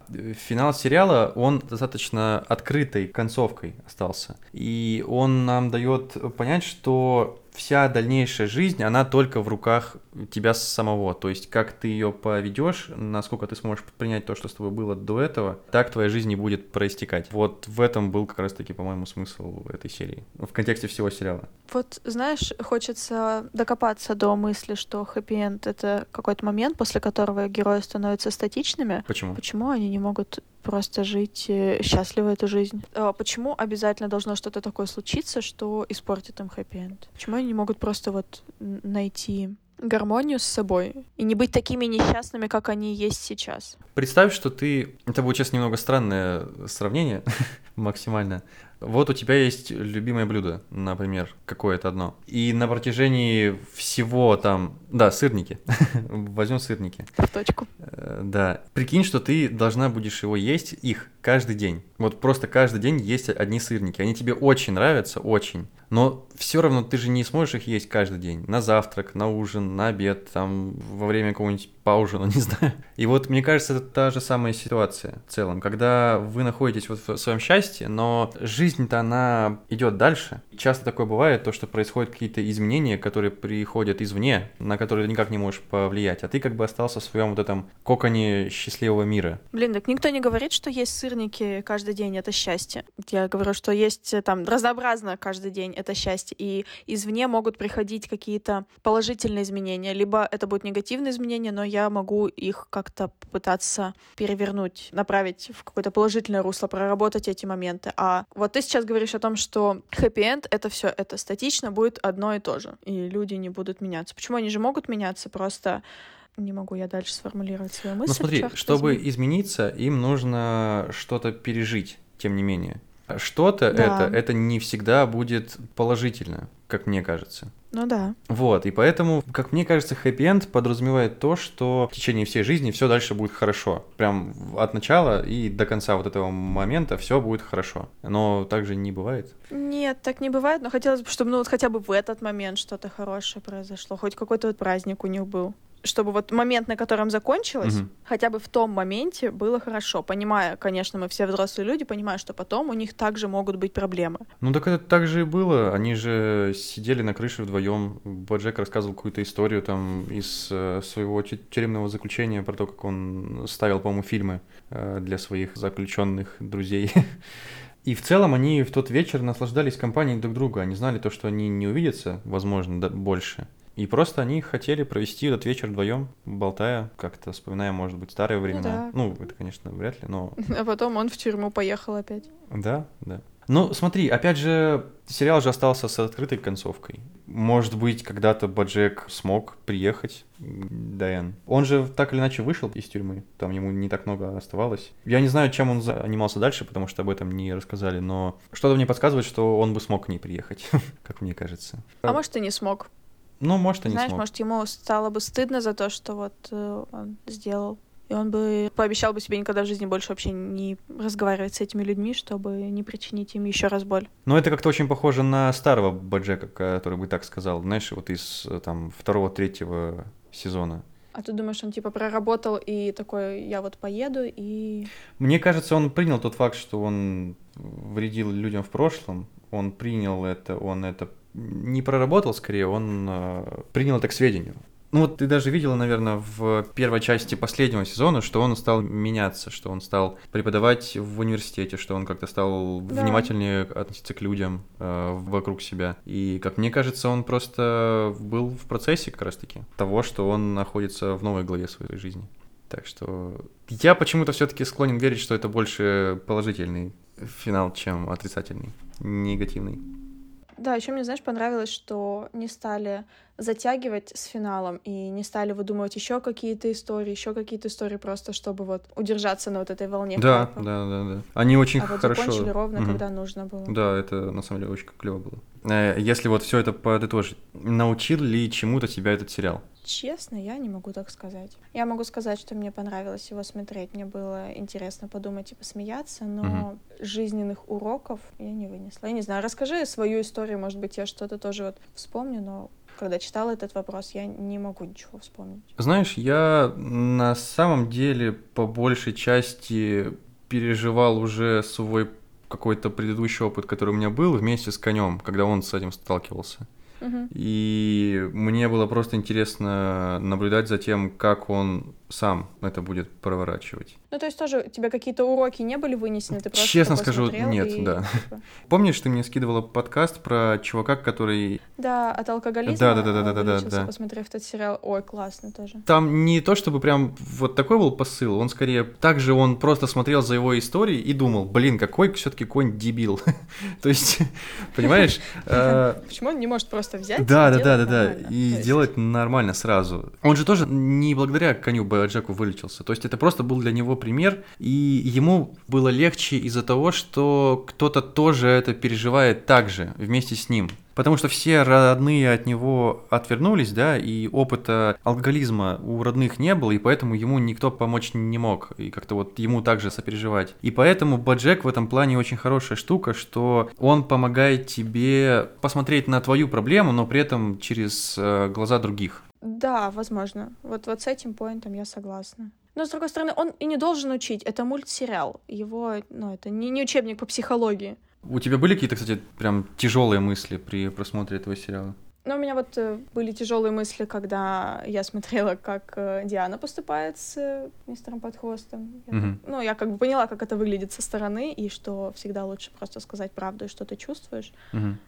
Финал сериала, он достаточно открытой концовкой остался. И он нам дает понять, что вся дальнейшая жизнь, она только в руках тебя самого. То есть, как ты ее поведешь, насколько ты сможешь принять то, что с тобой было до этого, так твоя жизнь и будет проистекать. Вот в этом был как раз-таки, по-моему, смысл этой серии. В контексте всего сериала. Вот, знаешь, хочется докопаться до мысли, что хэппи-энд — это какой-то момент, после которого герои становятся статичными. Почему? Почему они не могут просто жить э, счастливо эту жизнь. А почему обязательно должно что-то такое случиться, что испортит им хэппи-энд? Почему они не могут просто вот найти гармонию с собой и не быть такими несчастными, как они есть сейчас. Представь, что ты... Это будет сейчас немного странное сравнение, максимально. Вот у тебя есть любимое блюдо, например, какое-то одно. И на протяжении всего там... Да, сырники. Возьмем сырники. В точку. Э, да. Прикинь, что ты должна будешь его есть, их, каждый день. Вот просто каждый день есть одни сырники. Они тебе очень нравятся, очень. Но все равно ты же не сможешь их есть каждый день. На завтрак, на ужин, на обед, там, во время какого-нибудь поужина, не знаю. И вот мне кажется, это та же самая ситуация в целом, когда вы находитесь вот в своем счастье, но жизнь-то она идет дальше. Часто такое бывает, то, что происходят какие-то изменения, которые приходят извне, на которые ты никак не можешь повлиять, а ты как бы остался в своем вот этом коконе счастливого мира. Блин, так никто не говорит, что есть сырники каждый день, это счастье. Я говорю, что есть там разнообразно каждый день, это счастье. И извне могут приходить какие-то положительные изменения, либо это будут негативные изменения, но я могу их как-то попытаться перевернуть, направить в какое-то положительное русло, проработать эти моменты. А вот ты сейчас говоришь о том, что хэппи-энд — это все, это статично, будет одно и то же, и люди не будут меняться. Почему они же могут меняться? Просто не могу я дальше сформулировать свою мысль. Ну смотри, чтобы измениться, им нужно что-то пережить, тем не менее. Что-то да. это, это не всегда будет положительно, как мне кажется. Ну да. Вот, и поэтому, как мне кажется, хэппи-энд подразумевает то, что в течение всей жизни все дальше будет хорошо. Прям от начала и до конца вот этого момента все будет хорошо. Но так же не бывает. Нет, так не бывает, но хотелось бы, чтобы ну вот хотя бы в этот момент что-то хорошее произошло, хоть какой-то вот праздник у них был чтобы вот момент, на котором закончилось, угу. хотя бы в том моменте было хорошо, понимая, конечно, мы все взрослые люди, понимая, что потом у них также могут быть проблемы. Ну так это так же и было. Они же сидели на крыше вдвоем. Боджек рассказывал какую-то историю там из э, своего тюремного заключения про то, как он ставил, по-моему, фильмы э, для своих заключенных друзей. И в целом они в тот вечер наслаждались компанией друг друга. Они знали то, что они не увидятся, возможно, да, больше. И просто они хотели провести этот вечер вдвоем, болтая, как-то вспоминая, может быть, старые времена. Ну, да. ну, это, конечно, вряд ли, но... А потом он в тюрьму поехал опять. Да, да. Ну, смотри, опять же, сериал же остался с открытой концовкой. Может быть, когда-то Баджек смог приехать Дайан. Он же так или иначе вышел из тюрьмы, там ему не так много оставалось. Я не знаю, чем он занимался дальше, потому что об этом не рассказали, но что-то мне подсказывает, что он бы смог к ней приехать, как мне кажется. А может, и не смог. Ну, может, и не Знаешь, смог. может, ему стало бы стыдно за то, что вот э, он сделал. И он бы пообещал бы себе никогда в жизни больше вообще не разговаривать с этими людьми, чтобы не причинить им еще раз боль. Ну, это как-то очень похоже на старого Баджека, который бы так сказал, знаешь, вот из э, там второго-третьего сезона. А ты думаешь, он типа проработал и такой, я вот поеду и... Мне кажется, он принял тот факт, что он вредил людям в прошлом, он принял это, он это не проработал скорее, он э, принял это к сведению. Ну вот ты даже видела, наверное, в первой части последнего сезона, что он стал меняться, что он стал преподавать в университете, что он как-то стал Да. внимательнее относиться к людям э, вокруг себя. И, как мне кажется, он просто был в процессе как раз-таки того, что он находится в новой главе своей жизни. Так что я почему-то все-таки склонен верить, что это больше положительный финал, чем отрицательный, негативный. Да, еще мне, знаешь, понравилось, что не стали затягивать с финалом и не стали выдумывать еще какие-то истории, еще какие-то истории просто, чтобы вот удержаться на вот этой волне. Да, хайпа. да, да, да. Они очень А вот хорошо. закончили ровно, Мгм. когда нужно было. Да, это на самом деле очень клево было. Э, Если вот все это подытожить, научил ли чему-то тебя этот сериал? Честно, я не могу так сказать. Я могу сказать, что мне понравилось его смотреть. Мне было интересно подумать и посмеяться, но Мгм. жизненных уроков я не вынесла. Я не знаю, расскажи свою историю, может быть, я что-то тоже вот вспомню, но когда читала этот вопрос, я не могу ничего вспомнить. Знаешь, я на самом деле по большей части переживал уже свой какой-то предыдущий опыт, который у меня был вместе с конем, когда он с этим сталкивался. Мгм. И мне было просто интересно наблюдать за тем, как он сам это будет проворачивать. Ну, то есть тоже у тебя какие-то уроки не были вынесены, ты просто Честно скажу, нет, и, да. типа, Помнишь, ты мне скидывала подкаст про чувака, который Да, от алкоголизма Да, да, да, да, да, да, да. посмотрев этот сериал. Ой, классно тоже. Там не то, чтобы прям вот такой был посыл, он скорее... Также он просто смотрел за его историей и думал, блин, какой все-таки конь дебил. То есть, понимаешь? э, Почему он не может просто взять Да, да, да, да, да, и сделать нормально сразу. Он же тоже не благодаря коню Боджеку вылечился, то есть это просто был для него пример, и ему было легче из-за того, что кто-то тоже это переживает так же, вместе с ним. Потому что все родные от него отвернулись, да, и опыта алкоголизма у родных не было, и поэтому ему никто помочь не мог, и как-то вот ему также сопереживать. И поэтому Боджек в этом плане очень хорошая штука, что он помогает тебе посмотреть на твою проблему, но при этом через э, глаза других. Да, возможно. Вот, вот с этим поинтом я согласна. Но, с другой стороны, он и не должен учить. Это мультсериал. Его, ну, это не, не учебник по психологии. У тебя были какие-то, кстати, прям тяжелые мысли при просмотре этого сериала? Но у меня вот э, были тяжелые мысли, когда я смотрела, как э, Диана поступает с э, мистером Подхвостом. Я. Ну, я как бы поняла, как это выглядит со стороны, и что всегда лучше просто сказать правду и что ты чувствуешь. Мгм.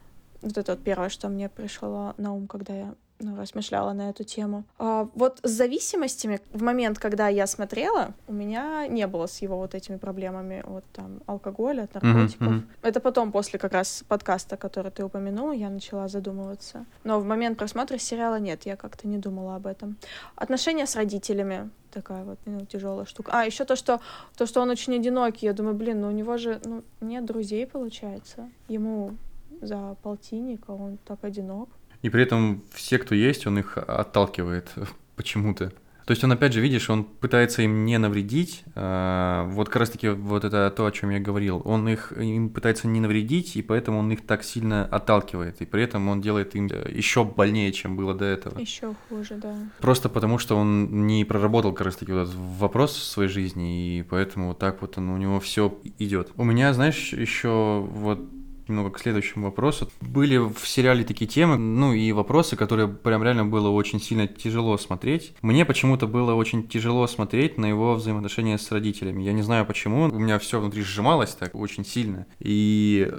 Вот это вот первое, что мне пришло на ум, когда я ну, размышляла на эту тему. А, вот с зависимостями в момент, когда я смотрела, у меня не было с его вот этими проблемами вот там алкоголя, наркотиков. мгм. Это потом, после как раз подкаста, который ты упомянул, я начала задумываться. Но в момент просмотра сериала нет, я как-то не думала об этом. Отношения с родителями такая вот ну, тяжелая штука. А еще то, что то, что он очень одинокий. Я думаю, блин, ну у него же ну, нет друзей, получается. Ему за полтинник, а он так одинок. И при этом все, кто есть, он их отталкивает почему-то. То есть он, опять же, видишь, он пытается им не навредить. а, Вот как раз-таки вот это то, о чем я говорил. Он их им пытается не навредить, и поэтому он их так сильно отталкивает. И при этом он делает им еще больнее, чем было до этого. Еще хуже, да. Просто потому, что он не проработал как раз-таки вот этот вопрос в своей жизни, и поэтому вот так вот он, у него все идет. У меня, знаешь, еще вот немного к следующему вопросу. Были в сериале такие темы, ну и вопросы, которые прям реально было очень сильно тяжело смотреть. Мне почему-то было очень тяжело смотреть на его взаимоотношения с родителями. Я не знаю почему, у меня все внутри сжималось так очень сильно. И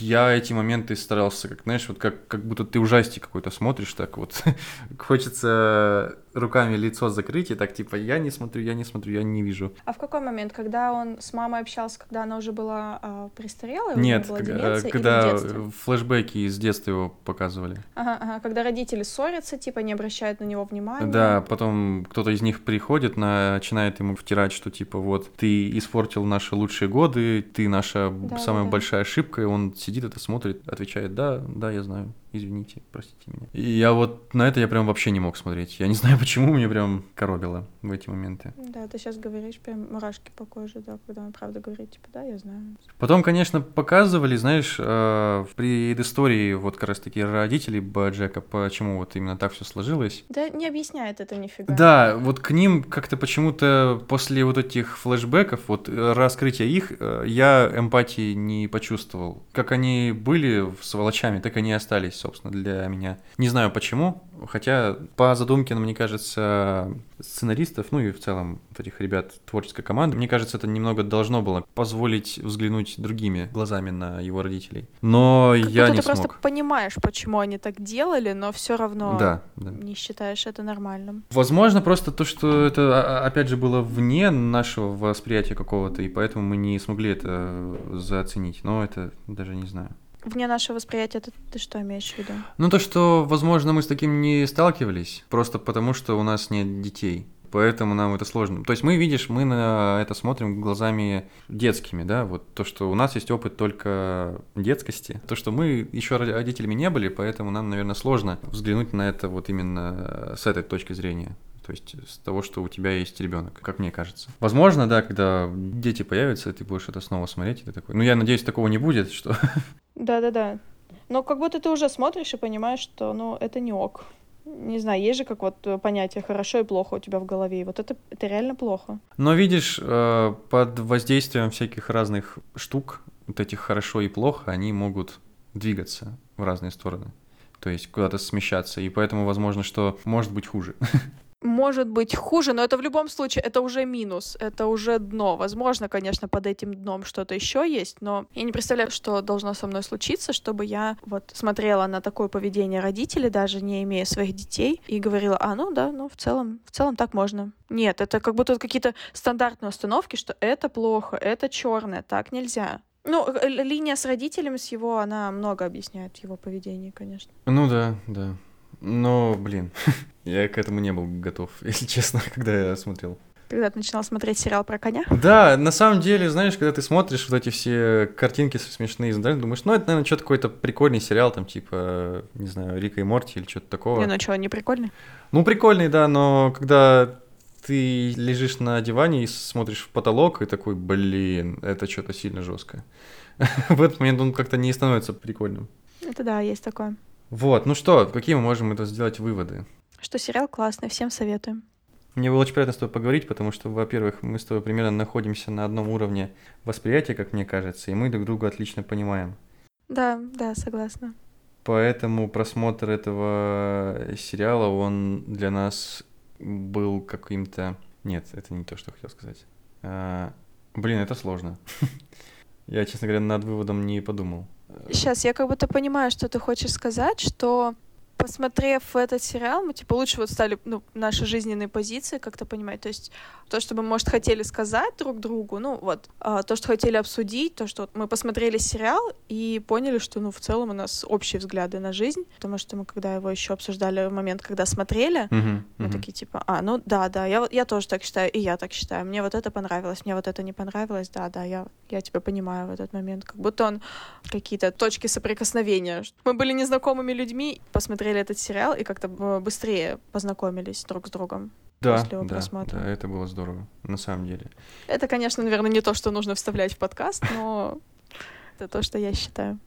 я эти моменты старался, как знаешь, вот как, как будто ты ужастик какой-то смотришь, так вот хочется руками лицо закрыть и так типа я не смотрю, я не смотрю, я не вижу. А в какой момент? Когда он с мамой общался, когда она уже была а, престарелая? Нет, была деменция, когда флешбеки из детства его показывали. Ага, ага, когда родители ссорятся, типа не обращают на него внимания. Да, потом кто-то из них приходит, начинает ему втирать, что типа вот ты испортил наши лучшие годы, ты наша Да, самая да. большая ошибка, и он сидит это смотрит, отвечает, да, да, я знаю. Извините, простите меня. И я вот на это я прям вообще не мог смотреть. Я не знаю, почему мне прям коробило в эти моменты. Да, ты сейчас говоришь, прям мурашки по коже, да, когда он правда говорит, типа, да, я знаю. Потом, конечно, показывали, знаешь, э, в предыстории вот как раз-таки родителей Джека, почему вот именно так все сложилось. Да не объясняет это нифига. Да, вот к ним как-то почему-то после вот этих флешбеков, вот э, раскрытия их, э, я эмпатии не почувствовал. Как они были сволочами, так они и остались, собственно, для меня. Не знаю почему, хотя по задумке, мне кажется, сценаристов, ну и в целом вот этих ребят творческой команды, мне кажется, это немного должно было позволить взглянуть другими глазами на его родителей. Но как я не ты смог. просто понимаешь, почему они так делали, но все равно Да, да. не считаешь это нормальным. Возможно, просто то, что это, а, опять же, было вне нашего восприятия какого-то, и поэтому мы не смогли это заценить. Но это даже не знаю. Вне нашего восприятия, это ты что имеешь в виду? Ну, то, что, возможно, мы с таким не сталкивались, просто потому что у нас нет детей. Поэтому нам это сложно. То есть мы, видишь, мы на это смотрим глазами детскими, да, вот то, что у нас есть опыт только детскости, то, что мы еще родителями не были, поэтому нам, наверное, сложно взглянуть на это вот именно с этой точки зрения. То есть с того, что у тебя есть ребенок, как мне кажется. Возможно, да, когда дети появятся, ты будешь это снова смотреть, и ты такой. Ну, я надеюсь, такого не будет, что. Да-да-да. Но как будто ты уже смотришь и понимаешь, что, ну, это не ок. Не знаю, есть же как вот понятие хорошо и плохо у тебя в голове, и вот это, это реально плохо. Но видишь, э, под воздействием всяких разных штук, вот этих хорошо и плохо, они могут двигаться в разные стороны. То есть куда-то смещаться, и поэтому возможно, что может быть хуже. может быть хуже, но это в любом случае, это уже минус, это уже дно. Возможно, конечно, под этим дном что-то еще есть, но я не представляю, что должно со мной случиться, чтобы я вот смотрела на такое поведение родителей, даже не имея своих детей, и говорила, а, ну да, ну в целом, в целом так можно. Нет, это как будто какие-то стандартные установки, что это плохо, это черное, так нельзя. Ну, линия с родителями, с его, она много объясняет его поведение, конечно. Ну да, да. Но, блин, я к этому не был готов, если честно, когда я смотрел. Когда ты начинал смотреть сериал про коня? Да, на самом деле, знаешь, когда ты смотришь вот эти все картинки смешные из интернета, думаешь, ну, это, наверное, что-то какой-то прикольный сериал, там, типа, не знаю, Рика и Морти или что-то такого. Не, ну что, не прикольный? Ну, прикольный, да, но когда ты лежишь на диване и смотришь в потолок, и такой, блин, это что-то сильно жестко. В этот момент он как-то не становится прикольным. Это да, есть такое. Вот, ну что, какие мы можем это сделать выводы? Что сериал классный, всем советуем. Мне было очень приятно с тобой поговорить, потому что, во-первых, мы с тобой примерно находимся на одном уровне восприятия, как мне кажется, и мы друг друга отлично понимаем. Да, да, согласна. Поэтому просмотр этого сериала, он для нас был каким-то... Нет, это не то, что хотел сказать. А, блин, это сложно. Я, честно говоря, над выводом не подумал. Сейчас я как будто понимаю, что ты хочешь сказать, что посмотрев этот сериал, мы типа лучше вот стали ну, наши жизненные позиции как-то понимать. То есть то, что мы, может, хотели сказать друг другу, ну вот, а, то, что хотели обсудить, то, что мы посмотрели сериал и поняли, что, ну, в целом у нас общие взгляды на жизнь, потому что мы, когда его еще обсуждали в момент, когда смотрели, uh-huh, мы такие типа, а, ну да, да, я, я тоже так считаю, и я так считаю, мне вот это понравилось, мне вот это не понравилось, да, да, я, я тебя понимаю в этот момент, как будто он какие-то точки соприкосновения. Мы были незнакомыми людьми, посмотрели этот сериал и как-то быстрее познакомились друг с другом да, после его да, просмотра. Да, это было здорово, на самом деле. Это, конечно, наверное, не то, что нужно вставлять в подкаст, но это то, что я считаю.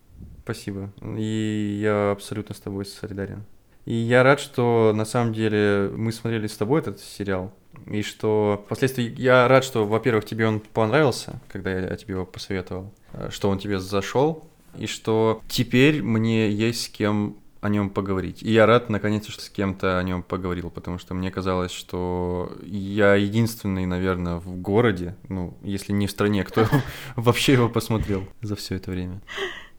Спасибо. И я абсолютно с тобой солидарен. И я рад, что на самом деле мы смотрели с тобой этот сериал. И что впоследствии я рад, что, во-первых, тебе он понравился, когда я тебе его посоветовал, что он тебе зашел, и что теперь мне есть с кем о нем поговорить. И я рад, наконец-то, что с кем-то о нем поговорил, потому что мне казалось, что я единственный, наверное, в городе, ну, если не в стране, кто вообще его посмотрел за все это время.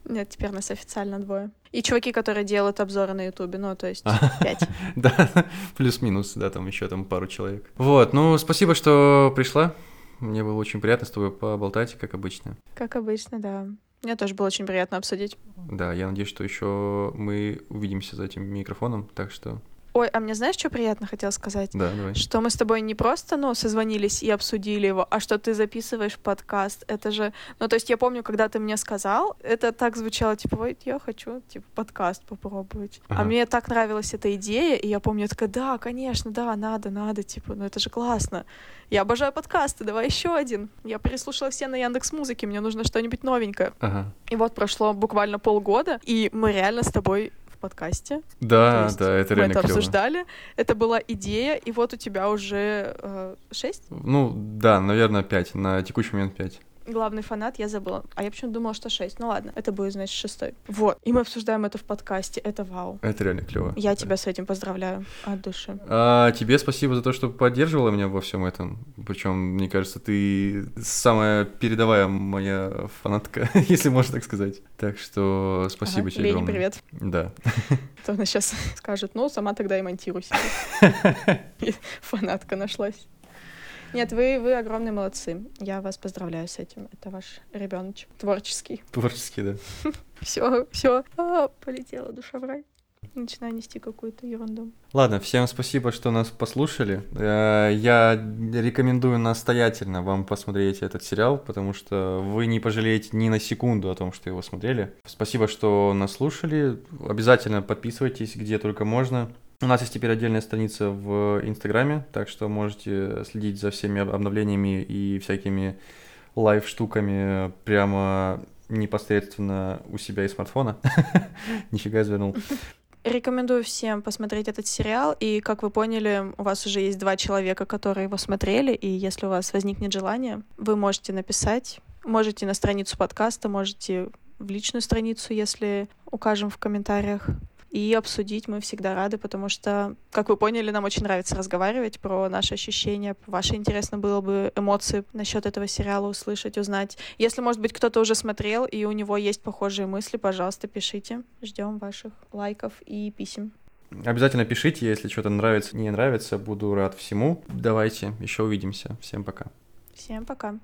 Нет, теперь нас официально двое. И чуваки, которые делают обзоры на Ютубе, ну, то есть пять. Да, плюс-минус, да, там еще там пару человек. Вот, ну, спасибо, что пришла. Мне было очень приятно с тобой поболтать, как обычно. Как обычно, да. Мне тоже было очень приятно обсудить. Да, я надеюсь, что еще мы увидимся за этим микрофоном, так что Ой, а мне знаешь, что приятно хотела сказать? Да, давай. Что мы с тобой не просто, ну, созвонились и обсудили его, а что ты записываешь подкаст. Это же... Ну, то есть я помню, когда ты мне сказал, это так звучало, типа, ой, я хочу, типа, подкаст попробовать. А Ага. мне так нравилась эта идея, и я помню, я такая, да, конечно, да, надо, надо, типа, ну это же классно. Я обожаю подкасты, давай еще один. Я переслушала все на Яндекс Музыке, мне нужно что-нибудь новенькое. Ага. И вот прошло буквально полгода, и мы реально с тобой подкасте. Да, есть да, это мы реально это клево. обсуждали. Это была идея, и вот у тебя уже э, шесть. Ну, да, наверное, 5. На текущий момент 5. Главный фанат, я забыла. А я почему-то думала, что шесть. Ну ладно, это будет, значит, шестой. Вот. И мы обсуждаем это в подкасте. Это вау. Это реально клево. Я тебя с этим поздравляю от души. А, тебе спасибо за то, что поддерживала меня во всем этом. Причем, мне кажется, ты самая передовая моя фанатка, если можно так сказать. Так что спасибо Ага, тебе Лене огромное. привет. Да. То она сейчас скажет, ну, сама тогда и монтируй себе. И Фанатка нашлась. Нет, вы, вы огромные молодцы. Я вас поздравляю с этим. Это ваш ребеночек творческий. Творчески, да. Все, все, полетела душа в рай. Начинаю нести какую-то ерунду. Ладно, всем спасибо, что нас послушали. Э, Я рекомендую настоятельно вам посмотреть этот сериал, потому что вы не пожалеете ни на секунду о том, что его смотрели. Спасибо, что нас слушали. Обязательно подписывайтесь, где только можно. У нас есть теперь отдельная страница в Инстаграме, так что можете следить за всеми об- обновлениями и всякими лайв-штуками прямо непосредственно у себя из смартфона. Нифига завернул. Рекомендую всем посмотреть этот сериал, и, как вы поняли, у вас уже есть два человека, которые его смотрели, и если у вас возникнет желание, вы можете написать, можете на страницу подкаста, можете в личную страницу, если укажем в комментариях, и обсудить мы всегда рады, потому что, как вы поняли, нам очень нравится разговаривать про наши ощущения. Ваши интересно было бы эмоции насчет этого сериала услышать, узнать. Если, может быть, кто-то уже смотрел, и у него есть похожие мысли, пожалуйста, пишите. Ждем ваших лайков и писем. Обязательно пишите, если что-то нравится, не нравится. Буду рад всему. Давайте, еще увидимся. Всем пока. Всем пока.